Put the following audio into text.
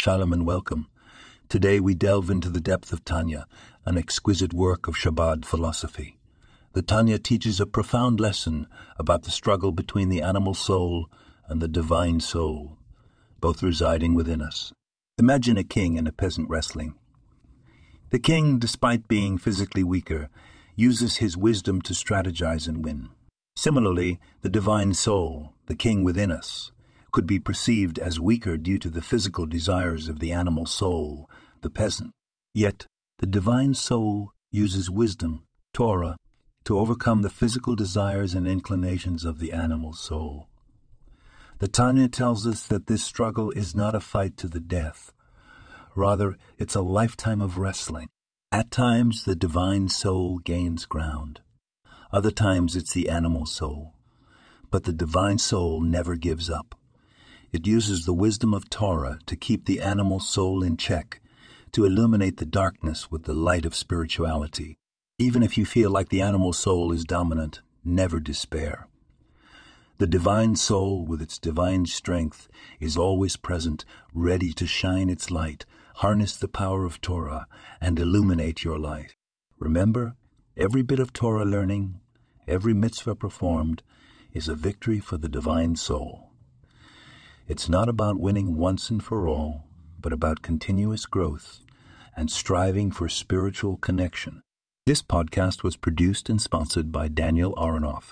Shalom and welcome. Today we delve into the depth of Tanya, an exquisite work of Chabad philosophy. The Tanya teaches a profound lesson about the struggle between the animal soul and the divine soul, both residing within us. Imagine a king and a peasant wrestling. The king, despite being physically weaker, uses his wisdom to strategize and win. Similarly, the divine soul, the king within us, could be perceived as weaker due to the physical desires of the animal soul, the peasant. Yet, the divine soul uses wisdom, Torah, to overcome the physical desires and inclinations of the animal soul. The Tanya tells us that this struggle is not a fight to the death. Rather, it's a lifetime of wrestling. At times, the divine soul gains ground. Other times, it's the animal soul. But the divine soul never gives up. It uses the wisdom of Torah to keep the animal soul in check, to illuminate the darkness with the light of spirituality. Even if you feel like the animal soul is dominant, never despair. The divine soul, with its divine strength, is always present, ready to shine its light, harness the power of Torah, and illuminate your life. Remember, every bit of Torah learning, every mitzvah performed, is a victory for the divine soul. It's not about winning once and for all, but about continuous growth and striving for spiritual connection. This podcast was produced and sponsored by Daniel Aronoff.